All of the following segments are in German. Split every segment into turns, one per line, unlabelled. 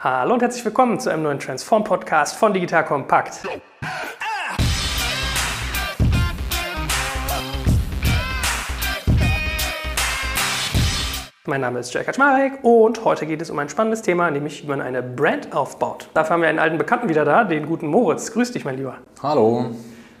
Hallo und herzlich willkommen zu einem neuen Transform Podcast von Digital Kompakt. Mein Name ist Jörg Kaczmarek und heute geht es um ein spannendes Thema, nämlich wie man eine Brand aufbaut. Dafür haben wir einen alten Bekannten wieder da, den guten Moritz. Grüß dich, mein Lieber.
Hallo.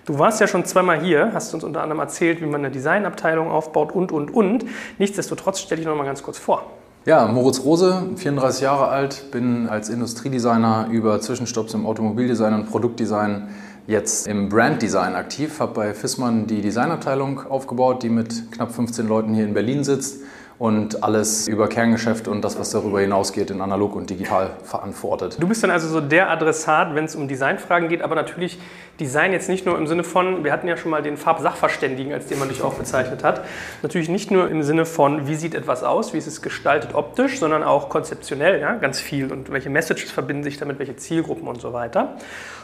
Du warst ja schon zweimal hier, hast uns unter anderem erzählt, wie man eine Designabteilung aufbaut und, und, und. Nichtsdestotrotz stell dich noch mal ganz kurz vor.
Ja, Moritz Rose, 34 Jahre alt, bin als Industriedesigner über Zwischenstopps im Automobildesign und Produktdesign jetzt im Branddesign aktiv, habe bei Fissmann die Designabteilung aufgebaut, die mit knapp 15 Leuten hier in Berlin sitzt und alles über Kerngeschäft und das, was darüber hinausgeht, in analog und digital verantwortet.
Du bist dann also so der Adressat, wenn es um Designfragen geht, aber natürlich Design jetzt nicht nur im Sinne von, wir hatten ja schon mal den Farbsachverständigen, als den man dich auch bezeichnet hat, natürlich nicht nur im Sinne von, wie sieht etwas aus, wie ist es gestaltet optisch, sondern auch konzeptionell, ja, ganz viel und welche Messages verbinden sich damit, welche Zielgruppen und so weiter.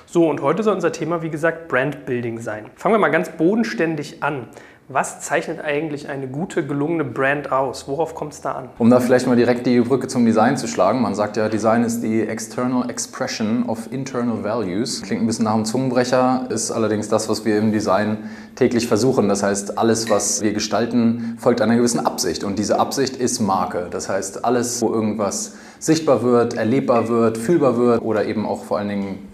So, und heute soll unser Thema, wie gesagt, Brandbuilding sein. Fangen wir mal ganz bodenständig an. Was zeichnet eigentlich eine gute, gelungene Brand aus? Worauf kommt es da an?
Um da vielleicht mal direkt die Brücke zum Design zu schlagen. Man sagt ja, Design ist die external expression of internal values. Klingt ein bisschen nach einem Zungenbrecher, ist allerdings das, was wir im Design täglich versuchen. Das heißt, alles, was wir gestalten, folgt einer gewissen Absicht. Und diese Absicht ist Marke. Das heißt, alles, wo irgendwas sichtbar wird, erlebbar wird, fühlbar wird oder eben auch vor allen Dingen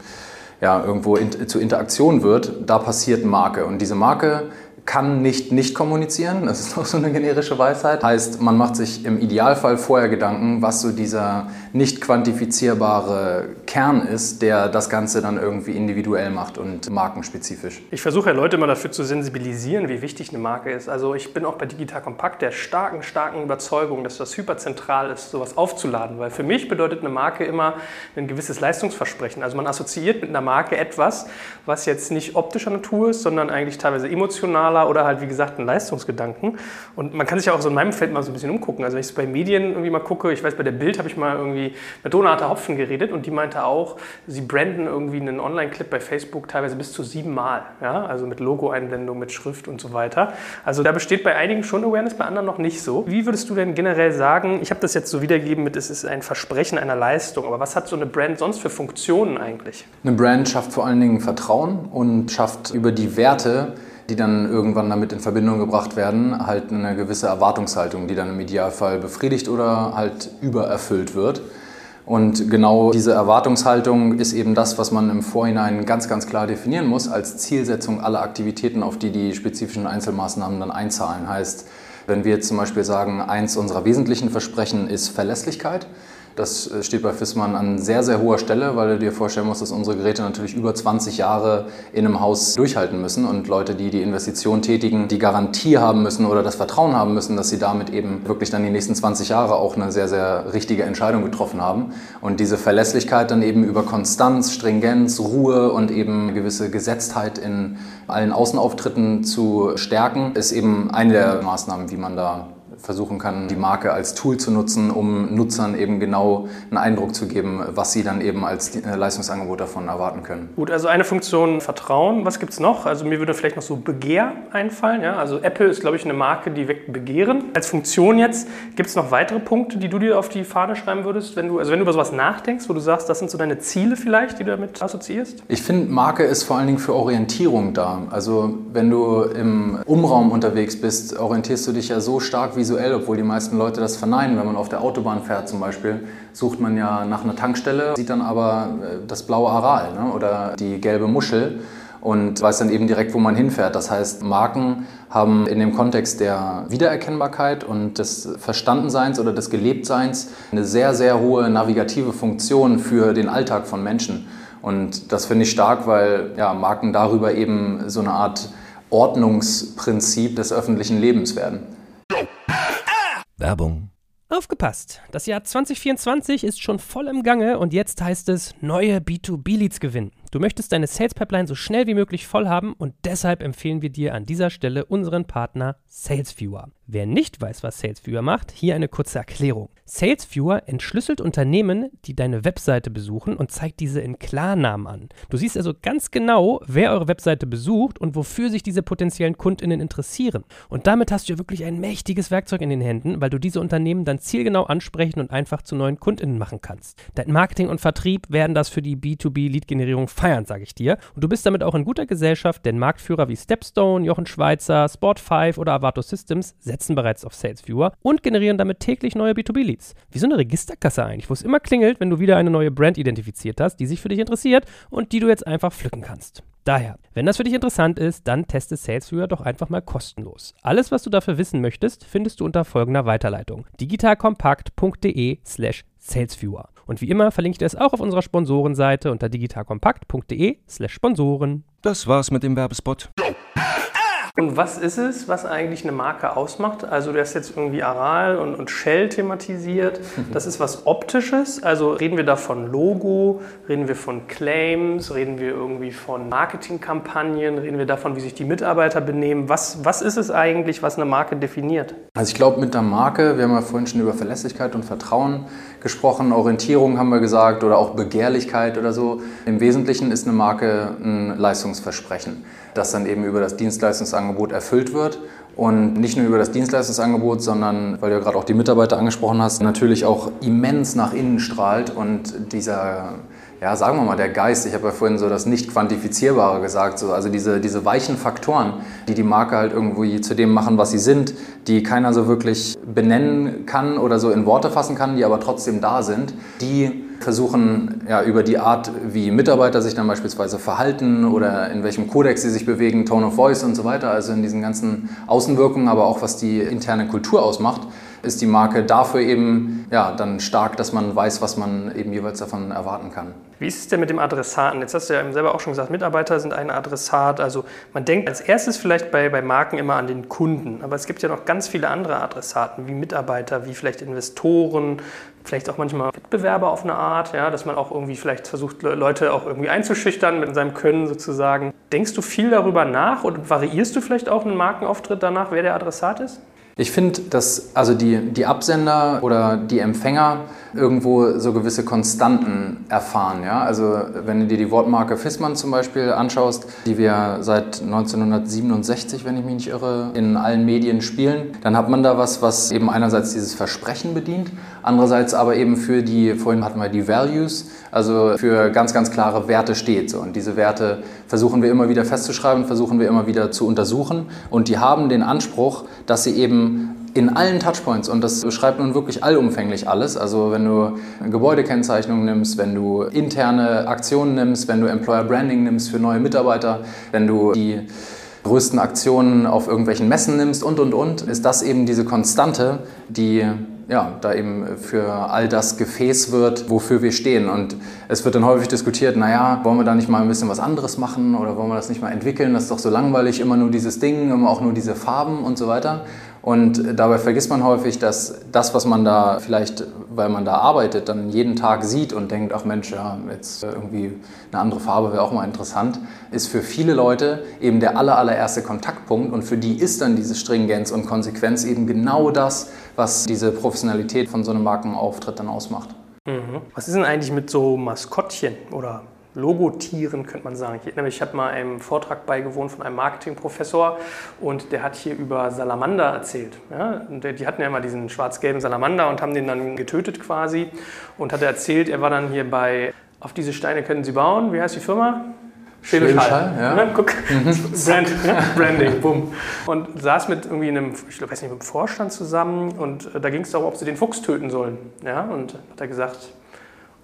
ja, irgendwo in, zu Interaktion wird, da passiert Marke. Und diese Marke kann nicht nicht kommunizieren, das ist auch so eine generische Weisheit. Heißt, man macht sich im Idealfall vorher Gedanken, was so dieser nicht quantifizierbare Kern ist, der das Ganze dann irgendwie individuell macht und markenspezifisch.
Ich versuche ja Leute mal dafür zu sensibilisieren, wie wichtig eine Marke ist. Also ich bin auch bei Digital Kompakt der starken, starken Überzeugung, dass das hyperzentral ist, sowas aufzuladen. Weil für mich bedeutet eine Marke immer ein gewisses Leistungsversprechen. Also man assoziiert mit einer Marke etwas, was jetzt nicht optischer Natur ist, sondern eigentlich teilweise emotionaler oder halt wie gesagt ein Leistungsgedanken. Und man kann sich ja auch so in meinem Feld mal so ein bisschen umgucken. Also wenn ich so bei Medien irgendwie mal gucke, ich weiß, bei der Bild habe ich mal irgendwie irgendwie mit Donata Hopfen geredet und die meinte auch, sie branden irgendwie einen Online-Clip bei Facebook teilweise bis zu sieben Mal. Ja? Also mit Logo-Einblendung, mit Schrift und so weiter. Also da besteht bei einigen schon Awareness, bei anderen noch nicht so. Wie würdest du denn generell sagen, ich habe das jetzt so wiedergegeben mit, es ist ein Versprechen einer Leistung, aber was hat so eine Brand sonst für Funktionen eigentlich?
Eine Brand schafft vor allen Dingen Vertrauen und schafft über die Werte, die dann irgendwann damit in Verbindung gebracht werden, halt eine gewisse Erwartungshaltung, die dann im Idealfall befriedigt oder halt übererfüllt wird. Und genau diese Erwartungshaltung ist eben das, was man im Vorhinein ganz, ganz klar definieren muss als Zielsetzung aller Aktivitäten, auf die die spezifischen Einzelmaßnahmen dann einzahlen. Heißt, wenn wir jetzt zum Beispiel sagen, eins unserer wesentlichen Versprechen ist Verlässlichkeit, das äh, steht bei Fissmann an sehr, sehr hoher Stelle, weil du dir vorstellen musst, dass unsere Geräte natürlich über 20 Jahre in einem Haus durchhalten müssen und Leute, die die Investition tätigen, die Garantie haben müssen oder das Vertrauen haben müssen, dass sie damit eben wirklich dann die nächsten 20 Jahre auch eine sehr, sehr richtige Entscheidung getroffen haben. Und diese Verlässlichkeit dann eben über Konstanz, Stringenz, Ruhe und eben gewisse Gesetztheit in allen Außenauftritten zu stärken, ist eben eine der Maßnahmen, wie man da versuchen kann, die Marke als Tool zu nutzen, um Nutzern eben genau einen Eindruck zu geben, was sie dann eben als äh, Leistungsangebot davon erwarten können.
Gut, also eine Funktion Vertrauen. Was gibt es noch? Also mir würde vielleicht noch so Begehr einfallen. Ja? Also Apple ist, glaube ich, eine Marke, die weckt Begehren. Als Funktion jetzt, gibt es noch weitere Punkte, die du dir auf die Fahne schreiben würdest, wenn du, also wenn du über sowas nachdenkst, wo du sagst, das sind so deine Ziele vielleicht, die du damit assoziierst?
Ich finde, Marke ist vor allen Dingen für Orientierung da. Also wenn du im Umraum unterwegs bist, orientierst du dich ja so stark wie visuell, obwohl die meisten Leute das verneinen. Wenn man auf der Autobahn fährt zum Beispiel, sucht man ja nach einer Tankstelle, sieht dann aber äh, das blaue Aral ne? oder die gelbe Muschel und weiß dann eben direkt, wo man hinfährt. Das heißt, Marken haben in dem Kontext der Wiedererkennbarkeit und des Verstandenseins oder des Gelebtseins eine sehr, sehr hohe navigative Funktion für den Alltag von Menschen. Und das finde ich stark, weil ja, Marken darüber eben so eine Art Ordnungsprinzip des öffentlichen Lebens werden.
Werbung. Aufgepasst! Das Jahr 2024 ist schon voll im Gange und jetzt heißt es neue B2B-Leads gewinnen.
Du möchtest deine Sales Pipeline so schnell wie möglich voll haben und deshalb empfehlen wir dir an dieser Stelle unseren Partner SalesViewer. Wer nicht weiß, was SalesViewer macht, hier eine kurze Erklärung. SalesViewer entschlüsselt Unternehmen, die deine Webseite besuchen und zeigt diese in Klarnamen an. Du siehst also ganz genau, wer eure Webseite besucht und wofür sich diese potenziellen Kundinnen interessieren. Und damit hast du ja wirklich ein mächtiges Werkzeug in den Händen, weil du diese Unternehmen dann zielgenau ansprechen und einfach zu neuen Kundinnen machen kannst. Dein Marketing und Vertrieb werden das für die B2B-Lead-Generierung feiern, sage ich dir. Und du bist damit auch in guter Gesellschaft, denn Marktführer wie Stepstone, Jochen Schweizer, Sport5 oder Avato Systems setzen bereits auf SalesViewer und generieren damit täglich neue B2B-Leads. Wie so eine Registerkasse eigentlich, wo es immer klingelt, wenn du wieder eine neue Brand identifiziert hast, die sich für dich interessiert und die du jetzt einfach pflücken kannst. Daher, wenn das für dich interessant ist, dann teste SalesViewer doch einfach mal kostenlos. Alles, was du dafür wissen möchtest, findest du unter folgender Weiterleitung: digitalkompakt.de/slash salesviewer. Und wie immer verlinke ich dir es auch auf unserer Sponsorenseite unter digitalkompakt.de/slash Sponsoren.
Das war's mit dem Werbespot.
Und was ist es, was eigentlich eine Marke ausmacht? Also du hast jetzt irgendwie Aral und, und Shell thematisiert. Das ist was Optisches. Also reden wir da von Logo, reden wir von Claims, reden wir irgendwie von Marketingkampagnen, reden wir davon, wie sich die Mitarbeiter benehmen. Was, was ist es eigentlich, was eine Marke definiert?
Also ich glaube mit der Marke, wir haben ja vorhin schon über Verlässlichkeit und Vertrauen gesprochen, Orientierung haben wir gesagt oder auch Begehrlichkeit oder so. Im Wesentlichen ist eine Marke ein Leistungsversprechen, das dann eben über das Dienstleistungsangebot erfüllt wird. Und nicht nur über das Dienstleistungsangebot, sondern, weil du ja gerade auch die Mitarbeiter angesprochen hast, natürlich auch immens nach innen strahlt und dieser ja, sagen wir mal, der Geist, ich habe ja vorhin so das nicht quantifizierbare gesagt, so, also diese, diese weichen Faktoren, die die Marke halt irgendwie zu dem machen, was sie sind, die keiner so wirklich benennen kann oder so in Worte fassen kann, die aber trotzdem da sind, die versuchen ja über die Art, wie Mitarbeiter sich dann beispielsweise verhalten oder in welchem Kodex sie sich bewegen, Tone of Voice und so weiter, also in diesen ganzen Außenwirkungen, aber auch was die interne Kultur ausmacht, ist die Marke dafür eben ja, dann stark, dass man weiß, was man eben jeweils davon erwarten kann.
Wie ist es denn mit dem Adressaten? Jetzt hast du ja eben selber auch schon gesagt, Mitarbeiter sind ein Adressat. Also man denkt als erstes vielleicht bei, bei Marken immer an den Kunden, aber es gibt ja noch ganz viele andere Adressaten, wie Mitarbeiter, wie vielleicht Investoren, vielleicht auch manchmal Wettbewerber auf eine Art, ja, dass man auch irgendwie vielleicht versucht, Leute auch irgendwie einzuschüchtern mit seinem Können sozusagen. Denkst du viel darüber nach und variierst du vielleicht auch einen Markenauftritt danach, wer der Adressat ist?
Ich finde, dass also die, die Absender oder die Empfänger irgendwo so gewisse Konstanten erfahren. Ja? Also wenn du dir die Wortmarke Fissmann zum Beispiel anschaust, die wir seit 1967, wenn ich mich nicht irre, in allen Medien spielen, dann hat man da was, was eben einerseits dieses Versprechen bedient, andererseits aber eben für die, vorhin hatten wir die Values, also für ganz, ganz klare Werte steht. So. Und diese Werte versuchen wir immer wieder festzuschreiben, versuchen wir immer wieder zu untersuchen und die haben den Anspruch, dass sie eben in allen Touchpoints und das beschreibt nun wirklich allumfänglich alles. Also wenn du Gebäudekennzeichnungen nimmst, wenn du interne Aktionen nimmst, wenn du Employer Branding nimmst für neue Mitarbeiter, wenn du die größten Aktionen auf irgendwelchen Messen nimmst und und und, ist das eben diese Konstante, die ja, da eben für all das Gefäß wird, wofür wir stehen. Und es wird dann häufig diskutiert, naja, wollen wir da nicht mal ein bisschen was anderes machen oder wollen wir das nicht mal entwickeln? Das ist doch so langweilig, immer nur dieses Ding, immer auch nur diese Farben und so weiter. Und dabei vergisst man häufig, dass das, was man da vielleicht, weil man da arbeitet, dann jeden Tag sieht und denkt, ach Mensch, ja, jetzt irgendwie eine andere Farbe wäre auch mal interessant, ist für viele Leute eben der aller, allererste Kontaktpunkt und für die ist dann diese Stringenz und Konsequenz eben genau das, was diese Professionalität von so einem Markenauftritt dann ausmacht.
Mhm. Was ist denn eigentlich mit so Maskottchen oder Logotieren, könnte man sagen. Ich, nämlich, ich habe mal einem Vortrag beigewohnt von einem Marketingprofessor und der hat hier über Salamander erzählt. Ja? Die hatten ja immer diesen schwarz-gelben Salamander und haben den dann getötet quasi und hat erzählt, er war dann hier bei Auf diese Steine können Sie bauen. Wie heißt die Firma?
Schwäbisch Hall.
Ja. ja. Guck, mhm. Brand, Branding, bumm. Und saß mit irgendwie einem, ich weiß nicht, mit dem Vorstand zusammen und äh, da ging es darum, ob sie den Fuchs töten sollen. Ja? Und hat er gesagt,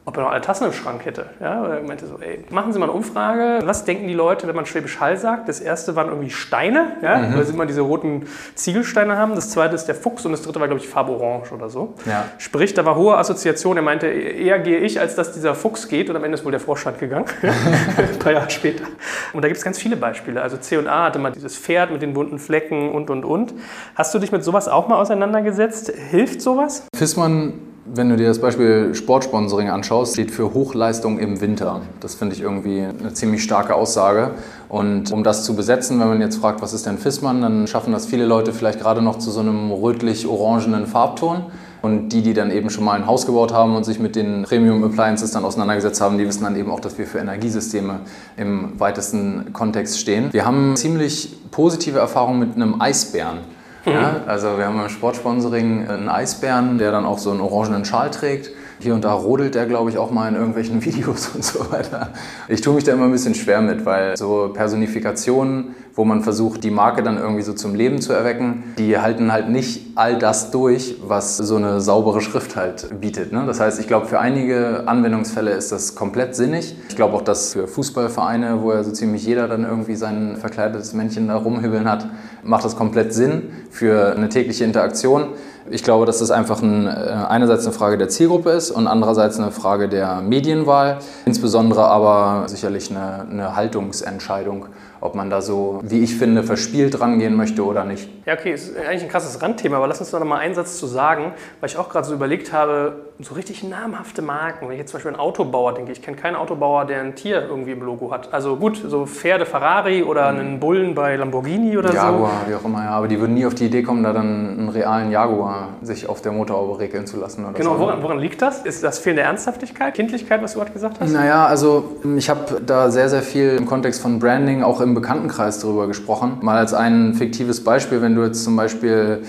ob er noch alle Tassen im Schrank hätte. Ja, er meinte so, ey, machen Sie mal eine Umfrage. Was denken die Leute, wenn man Schwäbisch Hall sagt? Das erste waren irgendwie Steine, ja, mhm. weil sie immer diese roten Ziegelsteine haben. Das zweite ist der Fuchs und das dritte war, glaube ich, Farborange oder so. Ja. Sprich, da war hohe Assoziation. Er meinte, eher gehe ich, als dass dieser Fuchs geht. Und am Ende ist wohl der Vorstand gegangen. Ein paar Jahre später. Und da gibt es ganz viele Beispiele. Also C&A hatte mal dieses Pferd mit den bunten Flecken und, und, und. Hast du dich mit sowas auch mal auseinandergesetzt? Hilft sowas?
Fissmann Wenn du dir das Beispiel Sportsponsoring anschaust, steht für Hochleistung im Winter. Das finde ich irgendwie eine ziemlich starke Aussage. Und um das zu besetzen, wenn man jetzt fragt, was ist denn Fissmann, dann schaffen das viele Leute vielleicht gerade noch zu so einem rötlich-orangenen Farbton. Und die, die dann eben schon mal ein Haus gebaut haben und sich mit den Premium Appliances dann auseinandergesetzt haben, die wissen dann eben auch, dass wir für Energiesysteme im weitesten Kontext stehen. Wir haben ziemlich positive Erfahrungen mit einem Eisbären. Ja, also wir haben im Sportsponsoring einen Eisbären, der dann auch so einen orangenen Schal trägt. Hier und da rodelt der, glaube ich, auch mal in irgendwelchen Videos und so weiter. Ich tue mich da immer ein bisschen schwer mit, weil so Personifikationen, wo man versucht, die Marke dann irgendwie so zum Leben zu erwecken, die halten halt nicht all das durch, was so eine saubere Schrift halt bietet. Ne? Das heißt, ich glaube, für einige Anwendungsfälle ist das komplett sinnig. Ich glaube auch, dass für Fußballvereine, wo ja so ziemlich jeder dann irgendwie sein verkleidetes Männchen da rumhübeln hat, macht das komplett Sinn für eine tägliche Interaktion. Ich glaube, dass das einfach ein, äh, einerseits eine Frage der Zielgruppe ist und andererseits eine Frage der Medienwahl, insbesondere aber sicherlich eine, eine Haltungsentscheidung ob man da so, wie ich finde, verspielt rangehen möchte oder nicht.
Ja, okay, ist eigentlich ein krasses Randthema, aber lass uns doch noch mal einen Satz zu sagen, weil ich auch gerade so überlegt habe, so richtig namhafte Marken. Wenn ich jetzt zum Beispiel an Autobauer denke, ich kenne keinen Autobauer, der ein Tier irgendwie im Logo hat. Also gut, so Pferde Ferrari oder mhm. einen Bullen bei Lamborghini oder
Jaguar,
so.
Jaguar, wie auch immer, ja. Aber die würden nie auf die Idee kommen, da dann einen realen Jaguar sich auf der Motorhaube regeln zu lassen. Oder
genau,
so.
woran, woran liegt das? Ist das fehlende Ernsthaftigkeit, Kindlichkeit, was du gerade gesagt hast?
Naja, also ich habe da sehr, sehr viel im Kontext von Branding, auch im Bekanntenkreis darüber gesprochen. Mal als ein fiktives Beispiel, wenn du jetzt zum Beispiel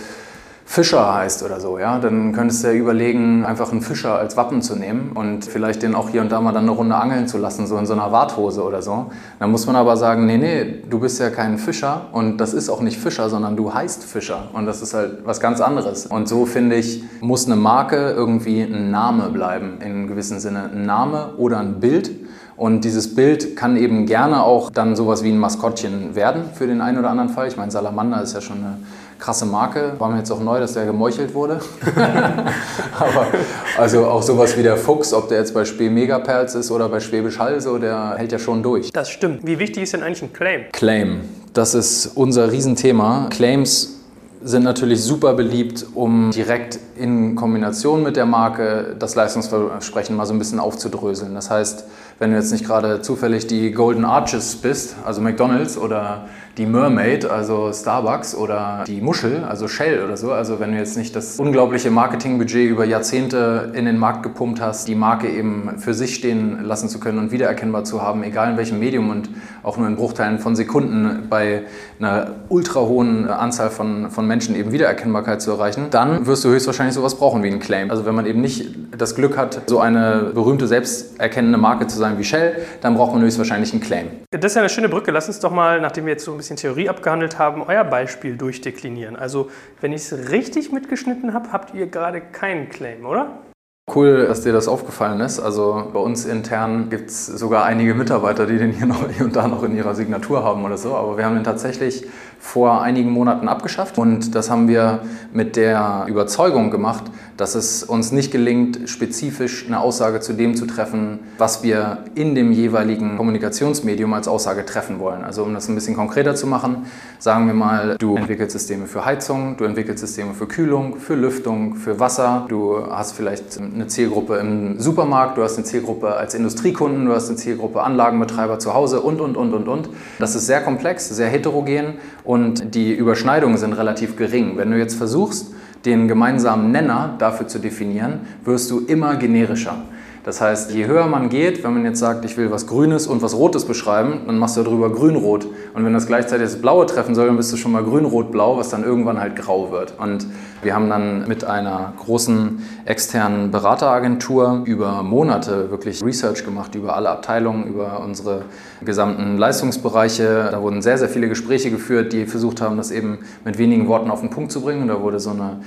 Fischer heißt oder so, ja, dann könntest du ja überlegen, einfach einen Fischer als Wappen zu nehmen und vielleicht den auch hier und da mal dann eine Runde angeln zu lassen, so in so einer Warthose oder so. Dann muss man aber sagen, nee, nee, du bist ja kein Fischer und das ist auch nicht Fischer, sondern du heißt Fischer und das ist halt was ganz anderes. Und so finde ich, muss eine Marke irgendwie ein Name bleiben, in gewissem Sinne ein Name oder ein Bild. Und dieses Bild kann eben gerne auch dann sowas wie ein Maskottchen werden für den einen oder anderen Fall. Ich meine, Salamander ist ja schon eine krasse Marke. War mir jetzt auch neu, dass der gemeuchelt wurde. Aber also auch sowas wie der Fuchs, ob der jetzt bei Spee Megaperls ist oder bei Schwäbisch Hall, so, der hält ja schon durch.
Das stimmt. Wie wichtig ist denn eigentlich ein Claim?
Claim. Das ist unser Riesenthema. Claims sind natürlich super beliebt, um direkt in Kombination mit der Marke das Leistungsversprechen mal so ein bisschen aufzudröseln. Das heißt, wenn du jetzt nicht gerade zufällig die Golden Arches bist, also McDonald's oder die Mermaid, also Starbucks oder die Muschel, also Shell oder so. Also wenn du jetzt nicht das unglaubliche Marketingbudget über Jahrzehnte in den Markt gepumpt hast, die Marke eben für sich stehen lassen zu können und wiedererkennbar zu haben, egal in welchem Medium und auch nur in Bruchteilen von Sekunden bei einer ultra hohen Anzahl von, von Menschen eben Wiedererkennbarkeit zu erreichen, dann wirst du höchstwahrscheinlich sowas brauchen wie ein Claim. Also wenn man eben nicht das Glück hat, so eine berühmte, selbsterkennende Marke zu sein wie Shell, dann braucht man höchstwahrscheinlich ein Claim.
Das ist ja eine schöne Brücke. Lass uns doch mal, nachdem wir jetzt so ein bisschen bisschen Theorie abgehandelt haben, euer Beispiel durchdeklinieren. Also, wenn ich es richtig mitgeschnitten habe, habt ihr gerade keinen Claim, oder?
Cool, dass dir das aufgefallen ist. Also bei uns intern gibt es sogar einige Mitarbeiter, die den hier noch hier und da noch in ihrer Signatur haben oder so. Aber wir haben den tatsächlich vor einigen Monaten abgeschafft und das haben wir mit der Überzeugung gemacht, dass es uns nicht gelingt, spezifisch eine Aussage zu dem zu treffen, was wir in dem jeweiligen Kommunikationsmedium als Aussage treffen wollen. Also um das ein bisschen konkreter zu machen, sagen wir mal, du entwickelst Systeme für Heizung, du entwickelst Systeme für Kühlung, für Lüftung, für Wasser, du hast vielleicht eine Zielgruppe im Supermarkt, du hast eine Zielgruppe als Industriekunden, du hast eine Zielgruppe Anlagenbetreiber zu Hause und, und, und, und, und. Das ist sehr komplex, sehr heterogen und die Überschneidungen sind relativ gering. Wenn du jetzt versuchst, den gemeinsamen Nenner dafür zu definieren, wirst du immer generischer. Das heißt, je höher man geht, wenn man jetzt sagt, ich will was Grünes und was Rotes beschreiben, dann machst du darüber Grün-Rot. Und wenn das gleichzeitig das Blaue treffen soll, dann bist du schon mal Grün-Rot-Blau, was dann irgendwann halt grau wird. Und wir haben dann mit einer großen externen Berateragentur über Monate wirklich Research gemacht über alle Abteilungen, über unsere gesamten Leistungsbereiche. Da wurden sehr, sehr viele Gespräche geführt, die versucht haben, das eben mit wenigen Worten auf den Punkt zu bringen. Und da wurde so eine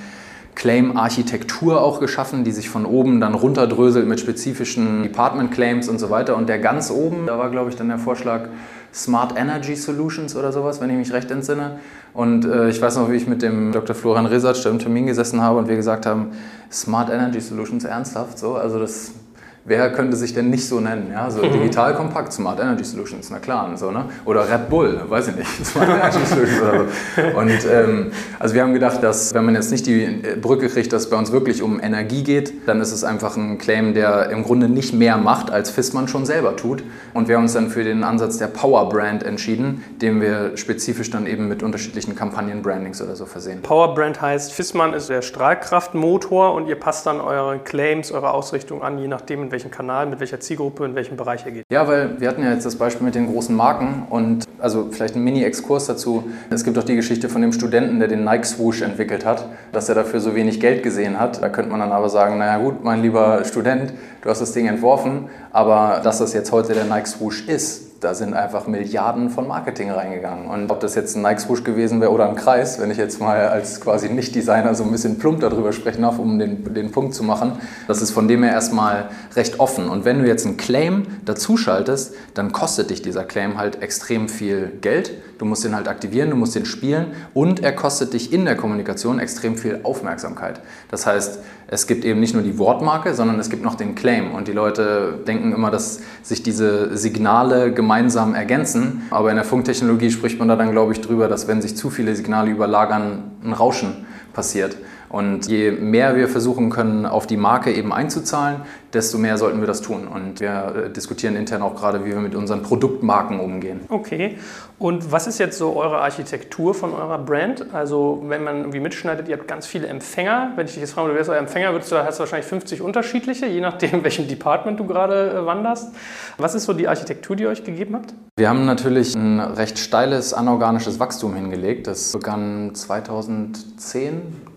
Claim-Architektur auch geschaffen, die sich von oben dann runterdröselt mit spezifischen Department-Claims und so weiter. Und der ganz oben, da war, glaube ich, dann der Vorschlag Smart Energy Solutions oder sowas, wenn ich mich recht entsinne. Und äh, ich weiß noch, wie ich mit dem Dr. Florian Resatsch im Termin gesessen habe und wir gesagt haben, Smart Energy Solutions, ernsthaft so? Also das wer könnte sich denn nicht so nennen? Ja, so mhm. digital kompakt, Smart Energy Solutions, na klar, und so, ne? Oder Red Bull, weiß ich nicht, Smart Energy Solutions oder so. Und ähm, also wir haben gedacht, dass wenn man jetzt nicht die Brücke kriegt, dass es bei uns wirklich um Energie geht, dann ist es einfach ein Claim, der im Grunde nicht mehr macht, als Fissmann schon selber tut. Und wir haben uns dann für den Ansatz der Power Brand entschieden, den wir spezifisch dann eben mit unterschiedlichen Kampagnen-Brandings oder so versehen.
Power Brand heißt, Fissmann ist der Strahlkraftmotor und ihr passt dann eure Claims, eure Ausrichtung an, je nachdem, in welchem Kanal, mit welcher Zielgruppe, in welchem Bereich ihr geht.
Ja, weil wir hatten ja jetzt das Beispiel mit den großen Marken und also vielleicht ein Mini-Exkurs dazu. Es gibt auch die Geschichte von dem Studenten, der den Nike Swoosh entwickelt hat, dass er dafür so wenig Geld gesehen hat. Da könnte man dann aber sagen, naja gut, mein lieber Student, du hast das Ding entworfen, aber dass das jetzt heute der Nike Swoosh ist, da sind einfach Milliarden von Marketing reingegangen. Und ob das jetzt ein Nike Swoosh gewesen wäre oder ein Kreis, wenn ich jetzt mal als quasi Nicht-Designer so ein bisschen plump darüber sprechen darf, um den, den Punkt zu machen, das ist von dem her erstmal recht offen. Und wenn du jetzt einen Claim dazuschaltest, dann kostet dich dieser Claim halt extrem viel Geld. Du musst den halt aktivieren, du musst den spielen und er kostet dich in der Kommunikation extrem viel Aufmerksamkeit. Das heißt, es gibt eben nicht nur die Wortmarke, sondern es gibt noch den Claim. Und die Leute denken immer, dass sich diese Signale gemeinsam ergänzen. Aber in der Funktechnologie spricht man da dann, glaube ich, drüber, dass wenn sich zu viele Signale überlagern, ein Rauschen passiert. Und je mehr wir versuchen können, auf die Marke eben einzuzahlen, desto mehr sollten wir das tun. Und wir äh, diskutieren intern auch gerade, wie wir mit unseren Produktmarken umgehen.
Okay. Und was ist jetzt so eure Architektur von eurer Brand? Also wenn man irgendwie mitschneidet, ihr habt ganz viele Empfänger. Wenn ich dich jetzt frage, du wärst euer Empfänger, würdest du, hast du wahrscheinlich 50 unterschiedliche, je nachdem, welchem Department du gerade äh, wanderst. Was ist so die Architektur, die ihr euch gegeben habt?
Wir haben natürlich ein recht steiles anorganisches Wachstum hingelegt. Das begann 2010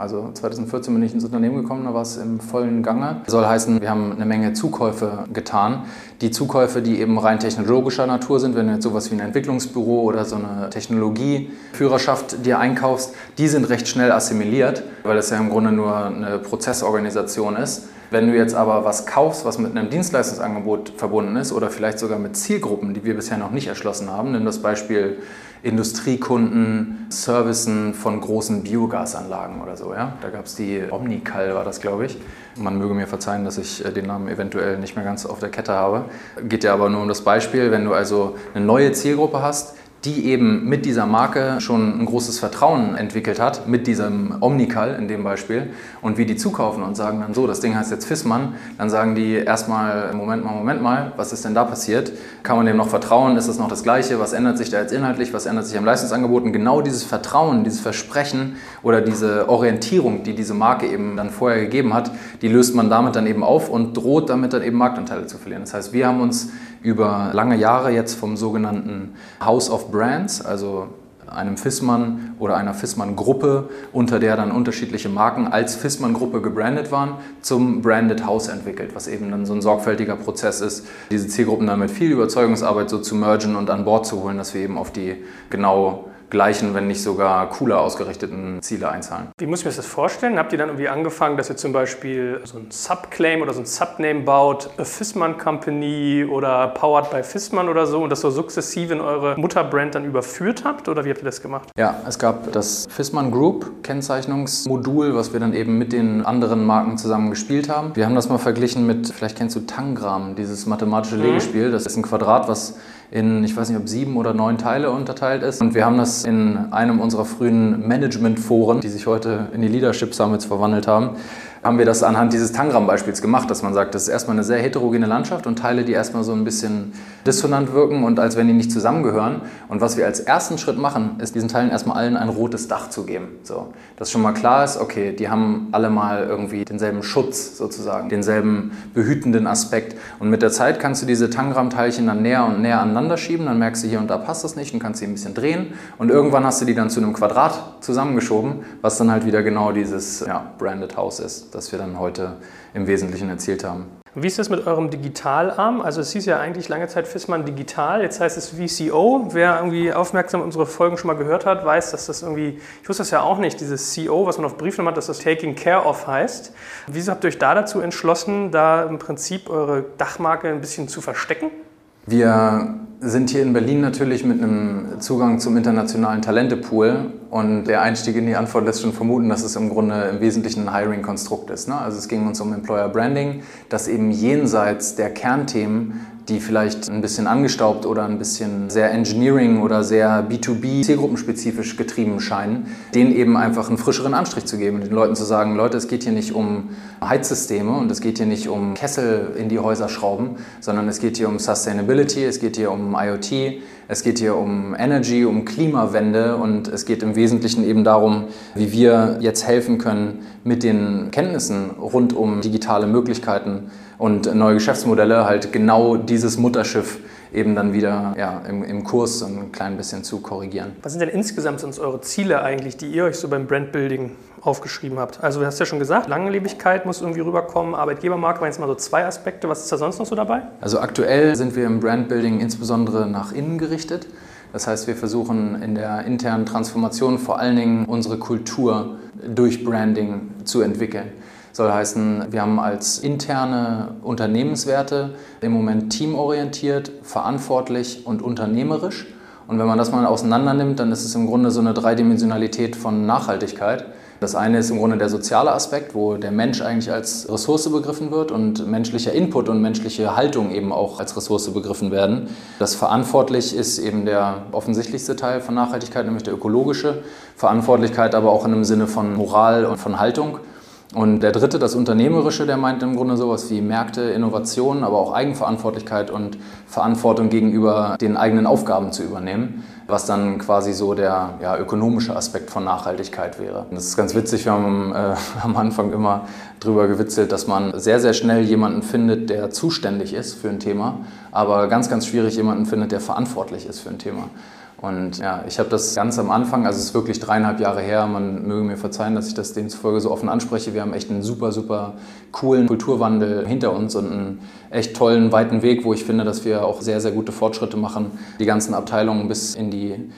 also 2014 bin ich ins Unternehmen gekommen, da war es im vollen Gange. Soll heißen, wir haben eine Menge Zukäufe getan. Die Zukäufe, die eben rein technologischer Natur sind, wenn du jetzt sowas wie ein Entwicklungsbüro oder so eine Technologieführerschaft dir einkaufst, die sind recht schnell assimiliert, weil es ja im Grunde nur eine Prozessorganisation ist. Wenn du jetzt aber was kaufst, was mit einem Dienstleistungsangebot verbunden ist oder vielleicht sogar mit Zielgruppen, die wir bisher noch nicht erschlossen haben, nimm das Beispiel Industriekunden, Servicen von großen Biogasanlagen oder so. Ja? Da gab es die Omnical, war das, glaube ich. Man möge mir verzeihen, dass ich äh, den Namen eventuell nicht mehr ganz auf der Kette habe. Geht ja aber nur um das Beispiel, wenn du also eine neue Zielgruppe hast, die eben mit dieser Marke schon ein großes Vertrauen entwickelt hat, mit diesem Omnical in dem Beispiel, und wie die zukaufen und sagen dann so, das Ding heißt jetzt Fissmann, dann sagen die erstmal, Moment mal, Moment mal, was ist denn da passiert? Kann man dem noch vertrauen? Ist das noch das Gleiche? Was ändert sich da jetzt inhaltlich? Was ändert sich am Leistungsangebot? Und genau dieses Vertrauen, dieses Versprechen oder diese Orientierung, die diese Marke eben dann vorher gegeben hat, die löst man damit dann eben auf und droht damit dann eben Marktanteile zu verlieren. Das heißt, wir haben uns über lange Jahre jetzt vom sogenannten House of Brands, also einem Fissmann oder einer Fissmann-Gruppe, unter der dann unterschiedliche Marken als Fissmann-Gruppe gebrandet waren, zum Branded House entwickelt, was eben dann so ein sorgfältiger Prozess ist, diese Zielgruppen dann mit viel Überzeugungsarbeit so zu mergen und an Bord zu holen, dass wir eben auf die genau gleichen, wenn nicht sogar cooler ausgerichteten Ziele einzahlen.
Wie muss ich mir das vorstellen? Habt ihr dann irgendwie angefangen, dass ihr zum Beispiel so ein Subclaim oder so ein Subname baut, A Fissmann Company oder Powered by Fissmann oder so und das so sukzessive in eure Mutterbrand dann überführt habt oder wie habt ihr das gemacht?
Ja, es gab das Fissmann Group Kennzeichnungsmodul, was wir dann eben mit den anderen Marken zusammen gespielt haben. Wir haben das mal verglichen mit, vielleicht kennst du Tangram, dieses mathematische mhm. Legespiel. Das ist ein Quadrat, was in, ich weiß nicht, ob sieben oder neun Teile unterteilt ist. Und wir haben das in einem unserer frühen Management-Foren, die sich heute in die Leadership Summits verwandelt haben, haben wir das anhand dieses Tangram-Beispiels gemacht, dass man sagt, das ist erstmal eine sehr heterogene Landschaft und Teile, die erstmal so ein bisschen dissonant wirken und als wenn die nicht zusammengehören. Und was wir als ersten Schritt machen, ist diesen Teilen erstmal allen ein rotes Dach zu geben. So, dass schon mal klar ist, okay, die haben alle mal irgendwie denselben Schutz sozusagen, denselben behütenden Aspekt. Und mit der Zeit kannst du diese Tangram-Teilchen dann näher und näher aneinander schieben, dann merkst du hier und da passt das nicht und kannst sie ein bisschen drehen. Und irgendwann hast du die dann zu einem Quadrat zusammengeschoben, was dann halt wieder genau dieses ja, Branded House ist das wir dann heute im Wesentlichen erzielt haben.
Wie ist das mit eurem Digitalarm? Also es hieß ja eigentlich lange Zeit Fissmann Digital, jetzt heißt es VCO. Wer irgendwie aufmerksam unsere Folgen schon mal gehört hat, weiß, dass das irgendwie, ich wusste das ja auch nicht, dieses CO, was man auf Briefnummern hat, dass das Taking Care of heißt. Wieso habt ihr euch da dazu entschlossen, da im Prinzip eure Dachmarke ein bisschen zu verstecken?
Wir sind hier in Berlin natürlich mit einem Zugang zum internationalen Talentepool Und der Einstieg in die Antwort lässt schon vermuten, dass es im Grunde im Wesentlichen ein Hiring-Konstrukt ist. Ne? Also es ging uns um Employer Branding, das eben jenseits der Kernthemen die vielleicht ein bisschen angestaubt oder ein bisschen sehr Engineering oder sehr B2B zielgruppenspezifisch getrieben scheinen, denen eben einfach einen frischeren Anstrich zu geben, den Leuten zu sagen, Leute, es geht hier nicht um Heizsysteme und es geht hier nicht um Kessel in die Häuser schrauben, sondern es geht hier um Sustainability, es geht hier um IoT, es geht hier um Energy, um Klimawende und es geht im Wesentlichen eben darum, wie wir jetzt helfen können mit den Kenntnissen rund um digitale Möglichkeiten und neue Geschäftsmodelle halt genau dieses Mutterschiff eben dann wieder ja, im, im Kurs so ein klein bisschen zu korrigieren.
Was sind denn insgesamt sonst eure Ziele eigentlich, die ihr euch so beim Brandbuilding aufgeschrieben habt? Also du hast ja schon gesagt, Langlebigkeit muss irgendwie rüberkommen, Arbeitgebermarke waren jetzt mal so zwei Aspekte. Was ist da sonst noch so dabei?
Also aktuell sind wir im Brandbuilding insbesondere nach innen gerichtet. Das heißt, wir versuchen in der internen Transformation vor allen Dingen unsere Kultur durch Branding zu entwickeln. Soll heißen, wir haben als interne Unternehmenswerte im Moment teamorientiert, verantwortlich und unternehmerisch. Und wenn man das mal auseinander nimmt, dann ist es im Grunde so eine Dreidimensionalität von Nachhaltigkeit. Das eine ist im Grunde der soziale Aspekt, wo der Mensch eigentlich als Ressource begriffen wird und menschlicher Input und menschliche Haltung eben auch als Ressource begriffen werden. Das verantwortlich ist eben der offensichtlichste Teil von Nachhaltigkeit, nämlich der ökologische. Verantwortlichkeit aber auch in einem Sinne von Moral und von Haltung. Und der dritte, das Unternehmerische, der meint im Grunde sowas wie Märkte, Innovation, aber auch Eigenverantwortlichkeit und Verantwortung gegenüber den eigenen Aufgaben zu übernehmen, was dann quasi so der ja, ökonomische Aspekt von Nachhaltigkeit wäre. Und das ist ganz witzig, wir haben äh, am Anfang immer drüber gewitzelt, dass man sehr, sehr schnell jemanden findet, der zuständig ist für ein Thema, aber ganz, ganz schwierig jemanden findet, der verantwortlich ist für ein Thema. Und ja, ich habe das ganz am Anfang, also es ist wirklich dreieinhalb Jahre her, man möge mir verzeihen, dass ich das demzufolge so offen anspreche. Wir haben echt einen super, super coolen Kulturwandel hinter uns und einen echt tollen, weiten Weg, wo ich finde, dass wir auch sehr, sehr gute Fortschritte machen, die ganzen Abteilungen bis in die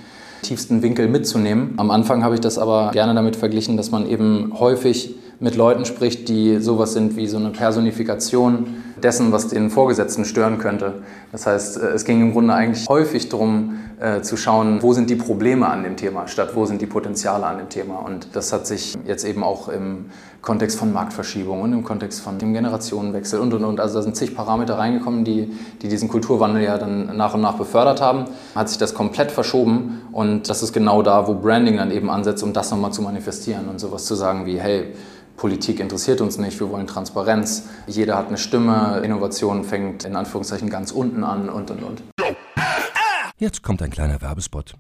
tiefsten Winkel mitzunehmen. Am Anfang habe ich das aber gerne damit verglichen, dass man eben häufig mit Leuten spricht, die sowas sind wie so eine Personifikation dessen, was den Vorgesetzten stören könnte. Das heißt, äh, es ging im Grunde eigentlich häufig darum, äh, zu schauen, wo sind die Probleme an dem Thema, statt wo sind die Potenziale an dem Thema. Und das hat sich jetzt eben auch im Kontext von Marktverschiebung und im Kontext von dem Generationenwechsel und und und. Also da sind zig Parameter reingekommen, die, die diesen Kulturwandel ja dann nach und nach befördert haben. Hat sich das komplett verschoben und das ist genau da, wo Branding dann eben ansetzt, um das nochmal zu manifestieren und sowas zu sagen wie, hey, Politik interessiert uns nicht, wir wollen Transparenz, jeder hat eine Stimme, Innovation fängt in Anführungszeichen ganz unten an und und und.
Jetzt kommt ein kleiner Werbespot.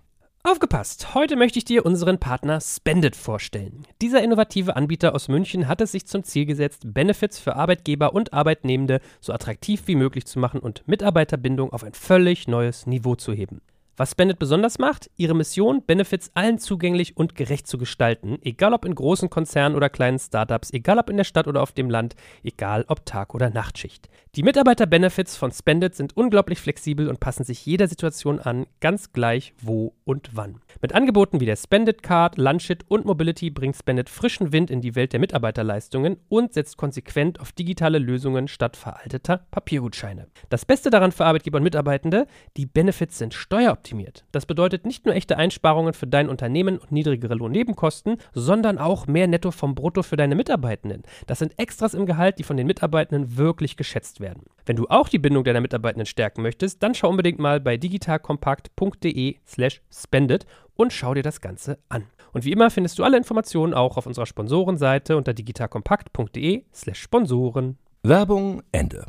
Aufgepasst! Heute möchte ich dir unseren Partner Spendit vorstellen. Dieser innovative Anbieter aus München hat es sich zum Ziel gesetzt, Benefits für Arbeitgeber und Arbeitnehmende so attraktiv wie möglich zu machen und Mitarbeiterbindung auf ein völlig neues Niveau zu heben. Was Spendet besonders macht, ihre Mission, Benefits allen zugänglich und gerecht zu gestalten, egal ob in großen Konzernen oder kleinen Startups, egal ob in der Stadt oder auf dem Land, egal ob Tag- oder Nachtschicht. Die Mitarbeiter-Benefits von Spendit sind unglaublich flexibel und passen sich jeder Situation an, ganz gleich wo und wann. Mit Angeboten wie der Spendit Card, Lunchit und Mobility bringt Spendit frischen Wind in die Welt der Mitarbeiterleistungen und setzt konsequent auf digitale Lösungen statt veralteter Papiergutscheine. Das Beste daran für Arbeitgeber und Mitarbeitende, die Benefits sind steueroptimiert optimiert. Das bedeutet nicht nur echte Einsparungen für dein Unternehmen und niedrigere Lohnnebenkosten, sondern auch mehr Netto vom Brutto für deine Mitarbeitenden. Das sind Extras im Gehalt, die von den Mitarbeitenden wirklich geschätzt werden. Wenn du auch die Bindung deiner Mitarbeitenden stärken möchtest, dann schau unbedingt mal bei digitalkompakt.de/slash spendet und schau dir das Ganze an. Und wie immer findest du alle Informationen auch auf unserer Sponsorenseite unter digitalkompakt.de/slash Sponsoren.
Werbung Ende.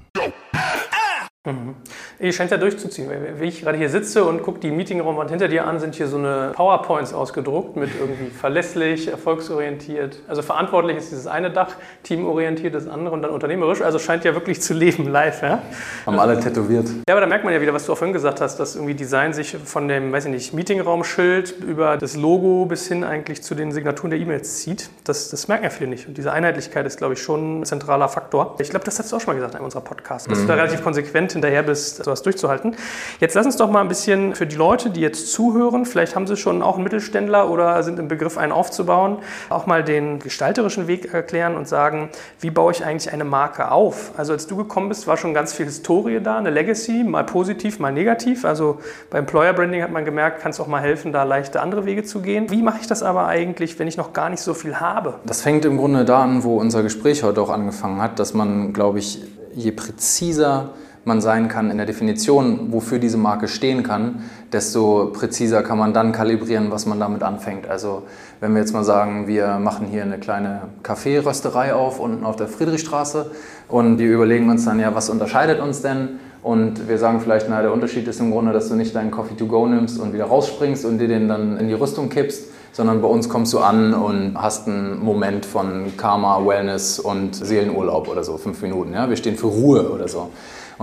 Mhm. Ihr scheint ja durchzuziehen. Wie ich gerade hier sitze und gucke die Meetingraumwand hinter dir an, sind hier so eine PowerPoints ausgedruckt mit irgendwie verlässlich, erfolgsorientiert. Also verantwortlich ist dieses eine Dach, teamorientiert das andere und dann unternehmerisch. Also scheint ja wirklich zu leben live. Ja?
Haben alle tätowiert.
Ja, aber da merkt man ja wieder, was du auch vorhin gesagt hast, dass irgendwie Design sich von dem, weiß ich nicht, Meetingraumschild über das Logo bis hin eigentlich zu den Signaturen der E-Mails zieht. Das, das merken ja viele nicht. Und diese Einheitlichkeit ist, glaube ich, schon ein zentraler Faktor. Ich glaube, das hast du auch schon mal gesagt in unserer Podcasts, dass mhm. du da relativ konsequent hinterher bist, sowas durchzuhalten. Jetzt lass uns doch mal ein bisschen für die Leute, die jetzt zuhören, vielleicht haben sie schon auch einen Mittelständler oder sind im Begriff, einen aufzubauen, auch mal den gestalterischen Weg erklären und sagen, wie baue ich eigentlich eine Marke auf? Also als du gekommen bist, war schon ganz viel Historie da, eine Legacy, mal positiv, mal negativ. Also bei Employer Branding hat man gemerkt, kann es auch mal helfen, da leichte andere Wege zu gehen. Wie mache ich das aber eigentlich, wenn ich noch gar nicht so viel habe?
Das fängt im Grunde da an, wo unser Gespräch heute auch angefangen hat, dass man, glaube ich, je präziser man sein kann in der Definition, wofür diese Marke stehen kann, desto präziser kann man dann kalibrieren, was man damit anfängt. Also wenn wir jetzt mal sagen, wir machen hier eine kleine Kaffeerösterei auf unten auf der Friedrichstraße und wir überlegen uns dann ja, was unterscheidet uns denn? Und wir sagen vielleicht, na, der Unterschied ist im Grunde, dass du nicht deinen Coffee to go nimmst und wieder rausspringst und dir den dann in die Rüstung kippst, sondern bei uns kommst du an und hast einen Moment von Karma, Wellness und Seelenurlaub oder so, fünf Minuten. Ja? Wir stehen für Ruhe oder so.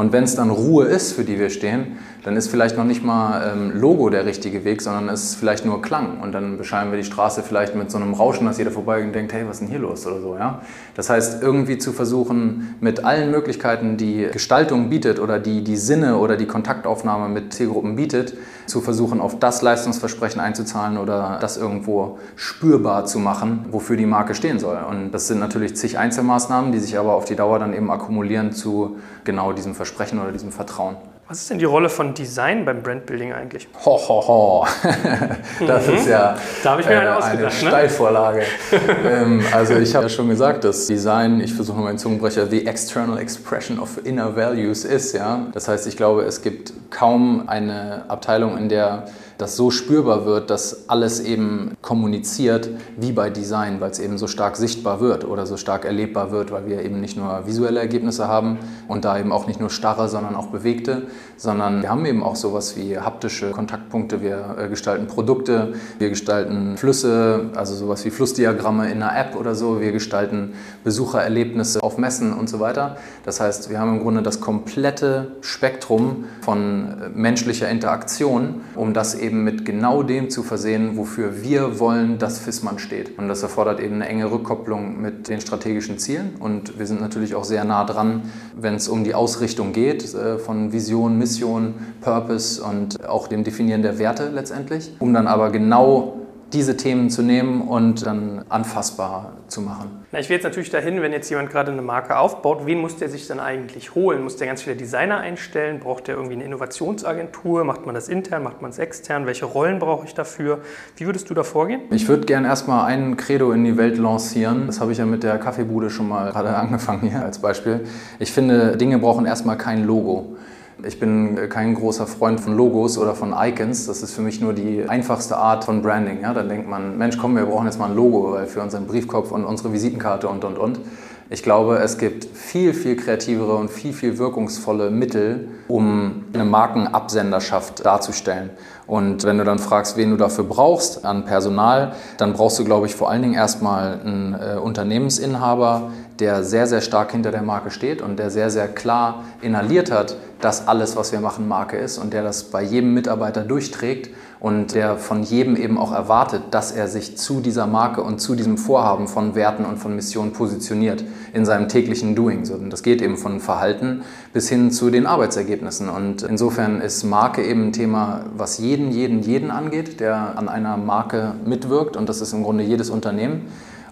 Und wenn es dann Ruhe ist, für die wir stehen, dann ist vielleicht noch nicht mal ähm, Logo der richtige Weg, sondern es ist vielleicht nur Klang. Und dann beschreiben wir die Straße vielleicht mit so einem Rauschen, dass jeder vorbeigeht und denkt, hey, was ist denn hier los oder so. Ja? Das heißt, irgendwie zu versuchen, mit allen Möglichkeiten, die Gestaltung bietet oder die die Sinne oder die Kontaktaufnahme mit Zielgruppen bietet, zu versuchen, auf das Leistungsversprechen einzuzahlen oder das irgendwo spürbar zu machen, wofür die Marke stehen soll. Und das sind natürlich zig Einzelmaßnahmen, die sich aber auf die Dauer dann eben akkumulieren zu genau diesem Versprechen oder diesem Vertrauen.
Was ist denn die Rolle von Design beim Brandbuilding eigentlich?
Ho, ho, ho. Das ist ja
Da ich mir eine
äh, eine
ne?
Steilvorlage. ähm, also ich habe ja schon gesagt, dass Design, ich versuche mal einen Zungenbrecher, the external expression of inner values ist. Ja? Das heißt, ich glaube, es gibt kaum eine Abteilung, in der das so spürbar wird, dass alles eben kommuniziert wie bei Design, weil es eben so stark sichtbar wird oder so stark erlebbar wird, weil wir eben nicht nur visuelle Ergebnisse haben und da eben auch nicht nur starre, sondern auch bewegte, sondern wir haben eben auch sowas wie haptische Kontaktpunkte, wir äh, gestalten Produkte, wir gestalten Flüsse, also sowas wie Flussdiagramme in einer App oder so, wir gestalten Besuchererlebnisse auf Messen und so weiter. Das heißt, wir haben im Grunde das komplette Spektrum von äh, menschlicher Interaktion, um das eben mit genau dem zu versehen, wofür wir wollen, dass FISMAN steht. Und das erfordert eben eine enge Rückkopplung mit den strategischen Zielen. Und wir sind natürlich auch sehr nah dran, wenn es um die Ausrichtung geht, äh, von Vision, Mission, Purpose und auch dem Definieren der Werte letztendlich, um dann aber genau diese Themen zu nehmen und dann anfassbar zu machen.
Na, ich will jetzt natürlich dahin, wenn jetzt jemand gerade eine Marke aufbaut, wen muss der sich dann eigentlich holen? Muss der ganz viele Designer einstellen? Braucht der irgendwie eine Innovationsagentur? Macht man das intern? Macht man es extern? Welche Rollen brauche ich dafür? Wie würdest du da vorgehen?
Ich würde gerne erstmal ein Credo in die Welt lancieren. Das habe ich ja mit der Kaffeebude schon mal gerade angefangen hier als Beispiel. Ich finde, Dinge brauchen erstmal kein Logo. Ich bin kein großer Freund von Logos oder von Icons. Das ist für mich nur die einfachste Art von Branding. Ja, dann denkt man, Mensch, komm, wir brauchen jetzt mal ein Logo für unseren Briefkopf und unsere Visitenkarte und, und, und. Ich glaube, es gibt viel, viel kreativere und viel, viel wirkungsvolle Mittel, um eine Markenabsenderschaft darzustellen. Und wenn du dann fragst, wen du dafür brauchst an Personal, dann brauchst du, glaube ich, vor allen Dingen erstmal einen äh, Unternehmensinhaber, der sehr, sehr stark hinter der Marke steht und der sehr, sehr klar inhaliert hat, dass alles, was wir machen, Marke ist und der das bei jedem Mitarbeiter durchträgt und der von jedem eben auch erwartet, dass er sich zu dieser Marke und zu diesem Vorhaben von Werten und von Missionen positioniert in seinem täglichen Doing. Und das geht eben von Verhalten bis hin zu den Arbeitsergebnissen. Und insofern ist Marke eben ein Thema, was jeden, jeden, jeden angeht, der an einer Marke mitwirkt. Und das ist im Grunde jedes Unternehmen.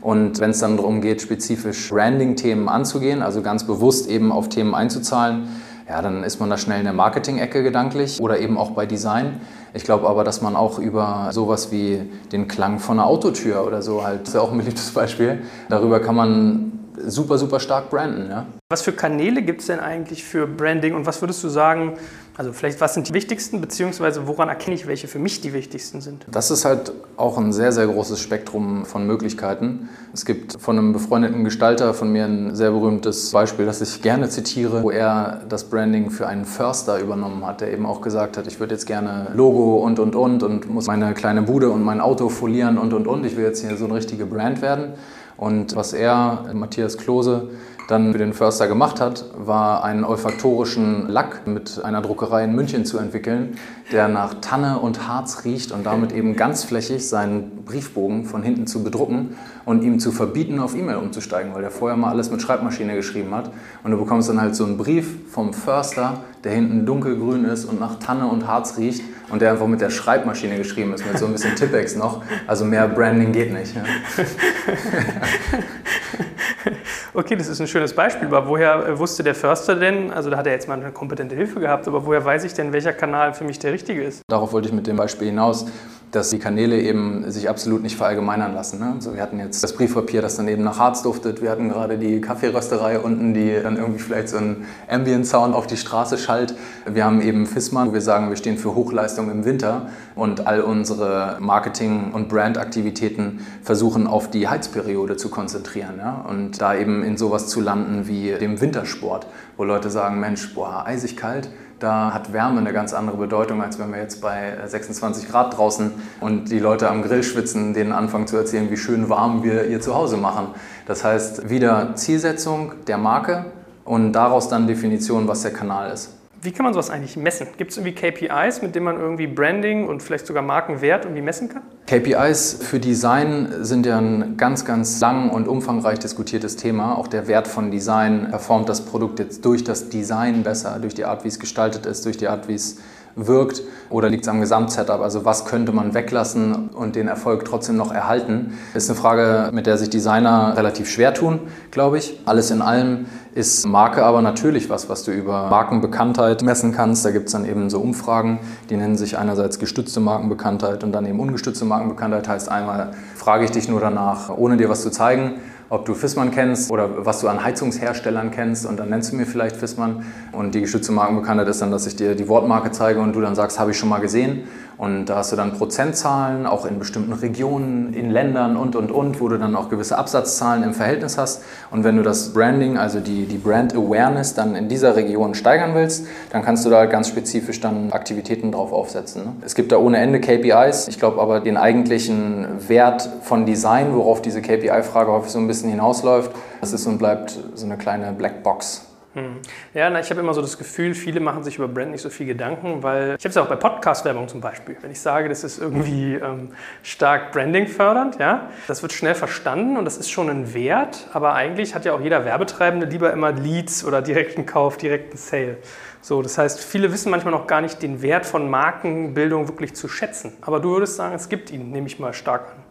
Und wenn es dann darum geht, spezifisch Branding-Themen anzugehen, also ganz bewusst eben auf Themen einzuzahlen, ja, dann ist man da schnell in der Marketing-Ecke gedanklich oder eben auch bei Design. Ich glaube aber, dass man auch über sowas wie den Klang von einer Autotür oder so halt, das ist ja auch ein beliebtes Beispiel, darüber kann man super, super stark branden. Ja?
Was für Kanäle gibt es denn eigentlich für Branding und was würdest du sagen, also vielleicht was sind die wichtigsten, beziehungsweise woran erkenne ich, welche für mich die wichtigsten sind?
Das ist halt auch ein sehr, sehr großes Spektrum von Möglichkeiten. Es gibt von einem befreundeten Gestalter von mir ein sehr berühmtes Beispiel, das ich gerne zitiere, wo er das Branding für einen Förster übernommen hat, der eben auch gesagt hat, ich würde jetzt gerne Logo und, und, und und muss meine kleine Bude und mein Auto folieren und, und, und. Ich will jetzt hier so eine richtige Brand werden. Und was er, Matthias Klose, dann für den Förster gemacht hat, war einen olfaktorischen Lack mit einer Druckerei in München zu entwickeln, der nach Tanne und Harz riecht und damit eben ganzflächig seinen Briefbogen von hinten zu bedrucken und ihm zu verbieten, auf E-Mail umzusteigen, weil der vorher mal alles mit Schreibmaschine geschrieben hat. Und du bekommst dann halt so einen Brief vom Förster, der hinten dunkelgrün ist und nach Tanne und Harz riecht und der einfach mit der Schreibmaschine geschrieben ist, mit so ein bisschen Tippex noch. Also mehr Branding geht nicht. Ja.
Okay, das ist ein schönes Beispiel, aber woher äh, wusste der Förster denn, also da hat er jetzt mal eine kompetente Hilfe gehabt, aber woher weiß ich denn, welcher Kanal für mich der richtige ist?
Darauf wollte ich mit dem Beispiel hinaus dass die Kanäle eben sich absolut nicht verallgemeinern lassen. Ne? Also wir hatten jetzt das Briefpapier, das dann eben nach Harz duftet. Wir hatten gerade die Kaffeerösterei unten, die dann irgendwie vielleicht so einen Ambient-Sound auf die Straße schallt. Wir haben eben Fissmann, wo wir sagen, wir stehen für Hochleistung im Winter und all unsere Marketing- und Brandaktivitäten versuchen auf die Heizperiode zu konzentrieren. Ja? Und da eben in sowas zu landen wie dem Wintersport, wo Leute sagen, Mensch, boah, eisig kalt, da hat Wärme eine ganz andere Bedeutung, als wenn wir jetzt bei 26 Grad draußen und die Leute am Grill schwitzen, denen anfangen zu erzählen, wie schön warm wir ihr Zuhause machen. Das heißt, wieder Zielsetzung der Marke und daraus dann Definition, was der Kanal ist.
Wie kann man sowas eigentlich messen? Gibt es irgendwie KPIs, mit denen man irgendwie Branding und vielleicht sogar Markenwert irgendwie messen kann?
KPIs für Design sind ja ein ganz, ganz lang und umfangreich diskutiertes Thema. Auch der Wert von Design performt das Produkt jetzt durch das Design besser, durch die Art, wie es gestaltet ist, durch die Art, wie es wirkt oder liegt es am Gesamtsetup? Also was könnte man weglassen und den Erfolg trotzdem noch erhalten? Ist eine Frage, mit der sich Designer relativ schwer tun, glaube ich. Alles in allem ist Marke aber natürlich was, was du über Markenbekanntheit messen kannst. Da gibt es dann eben so Umfragen, die nennen sich einerseits gestützte Markenbekanntheit und dann eben ungestützte Markenbekanntheit. Heißt einmal, frage ich dich nur danach, ohne dir was zu zeigen ob du Fissmann kennst oder was du an Heizungsherstellern kennst und dann nennst du mir vielleicht Fissmann. Und die geschützte Markenbekanntheit ist dann, dass ich dir die Wortmarke zeige und du dann sagst, habe ich schon mal gesehen und da hast du dann Prozentzahlen, auch in bestimmten Regionen, in Ländern und, und, und, wo du dann auch gewisse Absatzzahlen im Verhältnis hast. Und wenn du das Branding, also die, die Brand Awareness dann in dieser Region steigern willst, dann kannst du da ganz spezifisch dann Aktivitäten drauf aufsetzen. Ne? Es gibt da ohne Ende KPIs. Ich glaube aber, den eigentlichen Wert von Design, worauf diese KPI-Frage häufig so ein bisschen hinausläuft, das ist und bleibt so eine kleine Blackbox.
Hm. Ja, na, ich habe immer so das Gefühl, viele machen sich über Brand nicht so viel Gedanken, weil ich habe es ja auch bei Podcast-Werbung zum Beispiel. Wenn ich sage, das ist irgendwie ähm, stark Branding fördernd, ja, das wird schnell verstanden und das ist schon ein Wert, aber eigentlich hat ja auch jeder Werbetreibende lieber immer Leads oder direkten Kauf, direkten Sale. So, das heißt, viele wissen manchmal noch gar nicht den Wert von Markenbildung wirklich zu schätzen. Aber du würdest sagen, es gibt ihn, nehme ich mal stark an.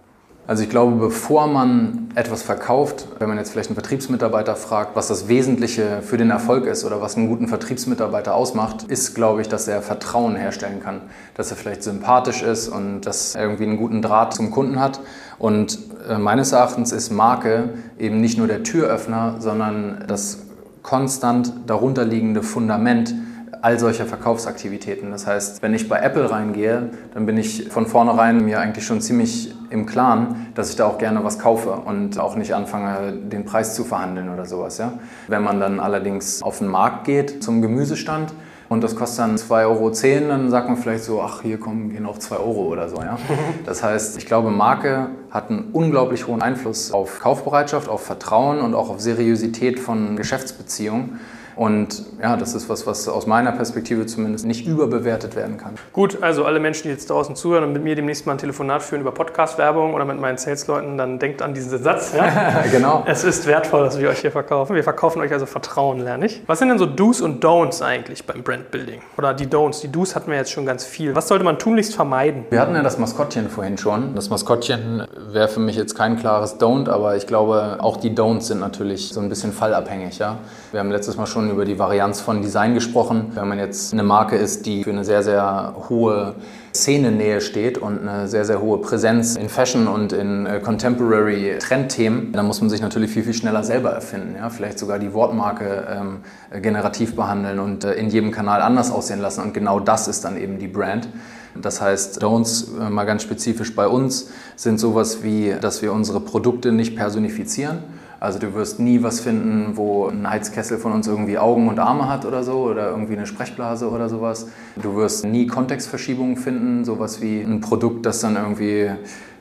Also ich glaube, bevor man etwas verkauft, wenn man jetzt vielleicht einen Vertriebsmitarbeiter fragt, was das Wesentliche für den Erfolg ist oder was einen guten Vertriebsmitarbeiter ausmacht, ist, glaube ich, dass er Vertrauen herstellen kann, dass er vielleicht sympathisch ist und dass er irgendwie einen guten Draht zum Kunden hat. Und äh, meines Erachtens ist Marke eben nicht nur der Türöffner, sondern das konstant darunterliegende Fundament all solcher Verkaufsaktivitäten. Das heißt, wenn ich bei Apple reingehe, dann bin ich von vornherein mir eigentlich schon ziemlich im Klaren, dass ich da auch gerne was kaufe und auch nicht anfange, den Preis zu verhandeln oder sowas. Ja? Wenn man dann allerdings auf den Markt geht zum Gemüsestand, und das kostet dann 2,10 Euro, dann sagt man vielleicht so, ach, hier kommen, gehen auch 2 Euro oder so. Ja? Das heißt, ich glaube, Marke hat einen unglaublich hohen Einfluss auf Kaufbereitschaft, auf Vertrauen und auch auf Seriosität von Geschäftsbeziehungen. Und ja, das ist was, was aus meiner Perspektive zumindest nicht überbewertet werden kann.
Gut, also alle Menschen, die jetzt draußen zuhören und mit mir demnächst mal ein Telefonat führen über Podcast-Werbung oder mit meinen Sales-Leuten, dann denkt an diesen Satz. Ja?
genau.
Es ist wertvoll, dass wir euch hier verkaufen. Wir verkaufen euch also Vertrauen, lerne ich. Was sind denn so Do's und Don'ts eigentlich beim Brandbuilding? Oder die Don'ts? Die Do's hatten wir jetzt schon ganz viel. Was sollte man tunlichst vermeiden?
Wir hatten ja das Maskottchen vorhin schon. Das Maskottchen wäre für mich jetzt kein klares Don't, aber ich glaube, auch die Don'ts sind natürlich so ein bisschen fallabhängig. Ja? Wir haben letztes Mal schon über die Varianz von Design gesprochen. Wenn man jetzt eine Marke ist, die für eine sehr, sehr hohe Szenennähe steht und eine sehr, sehr hohe Präsenz in Fashion und in äh, Contemporary Trendthemen, dann muss man sich natürlich viel, viel schneller selber erfinden. Ja? Vielleicht sogar die Wortmarke ähm, generativ behandeln und äh, in jedem Kanal anders aussehen lassen. Und genau das ist dann eben die Brand. Das heißt, Don'ts äh, mal ganz spezifisch bei uns sind sowas wie, dass wir unsere Produkte nicht personifizieren also du wirst nie was finden, wo ein Heizkessel von uns irgendwie Augen und Arme hat oder so oder irgendwie eine Sprechblase oder sowas. Du wirst nie Kontextverschiebungen finden, sowas wie ein Produkt, das dann irgendwie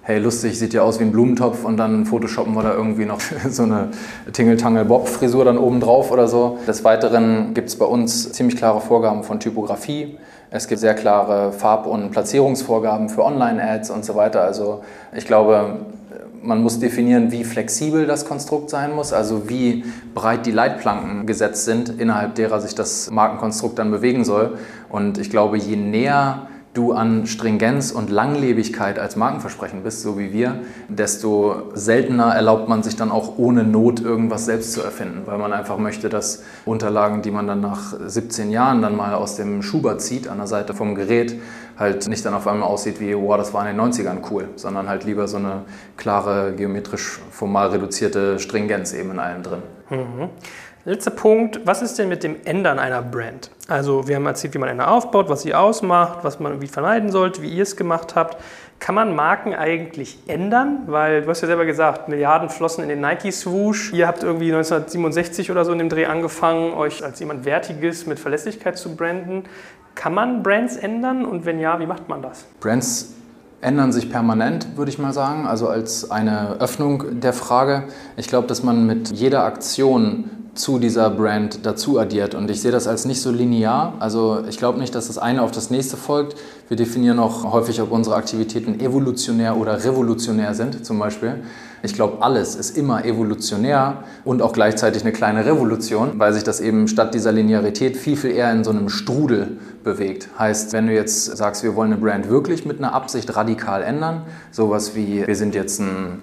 hey, lustig, sieht ja aus wie ein Blumentopf und dann photoshoppen wir da irgendwie noch so eine Tingle-Tangle-Bob-Frisur dann oben drauf oder so. Des Weiteren gibt es bei uns ziemlich klare Vorgaben von Typografie. Es gibt sehr klare Farb- und Platzierungsvorgaben für Online-Ads und so weiter. Also ich glaube, Man muss definieren, wie flexibel das Konstrukt sein muss, also wie breit die Leitplanken gesetzt sind, innerhalb derer sich das Markenkonstrukt dann bewegen soll. Und ich glaube, je näher du an Stringenz und Langlebigkeit als Markenversprechen bist, so wie wir, desto seltener erlaubt man sich dann auch ohne Not irgendwas selbst zu erfinden, weil man einfach möchte, dass Unterlagen, die man dann nach 17 Jahren dann mal aus dem Schuber zieht an der Seite vom Gerät, halt nicht dann auf einmal aussieht wie, wow, das war in den 90ern cool, sondern halt lieber so eine klare, geometrisch formal reduzierte Stringenz eben in allem drin.
Mhm. Letzter Punkt, was ist denn mit dem Ändern einer Brand? Also wir haben erzählt, wie man eine aufbaut, was sie ausmacht, was man irgendwie vermeiden sollte, wie ihr es gemacht habt. Kann man Marken eigentlich ändern? Weil du hast ja selber gesagt, Milliarden flossen in den Nike-Swoosh. Ihr habt irgendwie 1967 oder so in dem Dreh angefangen, euch als jemand Wertiges mit Verlässlichkeit zu branden. Kann man Brands ändern und wenn ja, wie macht man das?
Brands ändern sich permanent, würde ich mal sagen. Also als eine Öffnung der Frage. Ich glaube, dass man mit jeder Aktion zu dieser Brand dazu addiert. Und ich sehe das als nicht so linear. Also ich glaube nicht, dass das eine auf das nächste folgt. Wir definieren auch häufig, ob unsere Aktivitäten evolutionär oder revolutionär sind, zum Beispiel. Ich glaube, alles ist immer evolutionär und auch gleichzeitig eine kleine Revolution, weil sich das eben statt dieser Linearität viel, viel eher in so einem Strudel bewegt. Heißt, wenn du jetzt sagst, wir wollen eine Brand wirklich mit einer Absicht radikal ändern, sowas wie, wir sind jetzt ein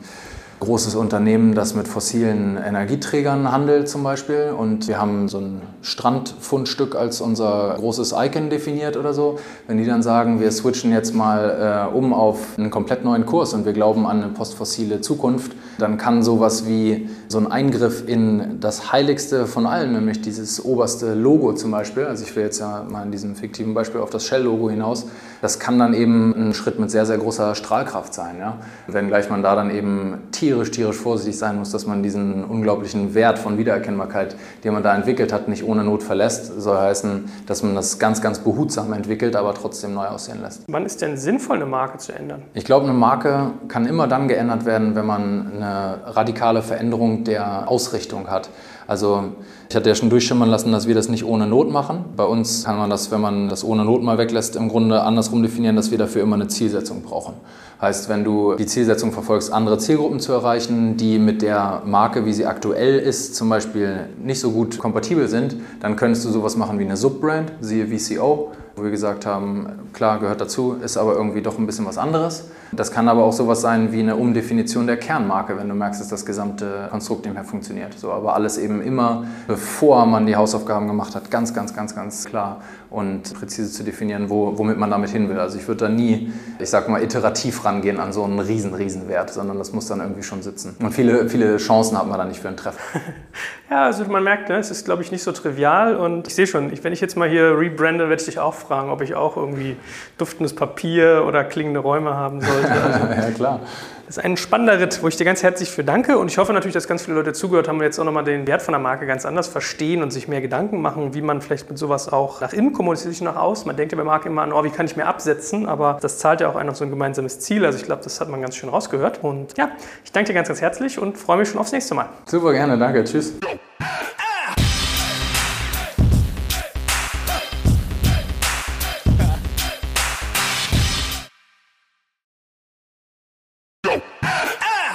großes Unternehmen, das mit fossilen Energieträgern handelt zum Beispiel. Und wir haben so ein Strandfundstück als unser großes Icon definiert oder so. Wenn die dann sagen, wir switchen jetzt mal äh, um auf einen komplett neuen Kurs und wir glauben an eine postfossile Zukunft, dann kann sowas wie so ein Eingriff in das Heiligste von allen, nämlich dieses oberste Logo zum Beispiel, also ich will jetzt ja mal in diesem fiktiven Beispiel auf das Shell-Logo hinaus, das kann dann eben ein Schritt mit sehr, sehr großer Strahlkraft sein. Ja? Wenngleich man da dann eben tierisch, tierisch vorsichtig sein muss, dass man diesen unglaublichen Wert von Wiedererkennbarkeit, den man da entwickelt hat, nicht ohne Not verlässt. Soll heißen, dass man das ganz, ganz behutsam entwickelt, aber trotzdem neu aussehen lässt.
Wann ist denn sinnvoll, eine Marke zu ändern?
Ich glaube, eine Marke kann immer dann geändert werden, wenn man eine radikale Veränderung der Ausrichtung hat. Also ich hatte ja schon durchschimmern lassen, dass wir das nicht ohne Not machen. Bei uns kann man das, wenn man das ohne Not mal weglässt, im Grunde andersrum definieren, dass wir dafür immer eine Zielsetzung brauchen. Heißt, wenn du die Zielsetzung verfolgst, andere Zielgruppen zu erreichen, die mit der Marke, wie sie aktuell ist, zum Beispiel nicht so gut kompatibel sind, dann könntest du sowas machen wie eine Subbrand, siehe VCO, wo wir gesagt haben, klar, gehört dazu, ist aber irgendwie doch ein bisschen was anderes. Das kann aber auch sowas sein wie eine Umdefinition der Kernmarke, wenn du merkst, dass das gesamte Konstrukt mehr funktioniert. So, aber alles eben immer, bevor man die Hausaufgaben gemacht hat, ganz, ganz, ganz, ganz klar und präzise zu definieren, wo, womit man damit hin will. Also ich würde da nie, ich sag mal, iterativ rangehen an so einen riesen, riesen Wert, sondern das muss dann irgendwie schon sitzen. Und viele, viele Chancen hat man da nicht für einen Treffer.
ja, also man merkt, ne, es ist, glaube ich, nicht so trivial und ich sehe schon, wenn ich jetzt mal hier rebrande, werde ich dich auch fragen, ob ich auch irgendwie duftendes Papier oder klingende Räume haben sollte.
Also, ja, klar.
Das ist ein spannender Ritt, wo ich dir ganz herzlich für danke und ich hoffe natürlich, dass ganz viele Leute zugehört haben und jetzt auch nochmal den Wert von der Marke ganz anders verstehen und sich mehr Gedanken machen, wie man vielleicht mit sowas auch nach innen kommuniziert, nach außen. Man denkt ja bei Marke immer an, oh, wie kann ich mehr absetzen, aber das zahlt ja auch ein auf so ein gemeinsames Ziel. Also ich glaube, das hat man ganz schön rausgehört und ja, ich danke dir ganz, ganz herzlich und freue mich schon aufs nächste Mal.
Super gerne, danke, tschüss.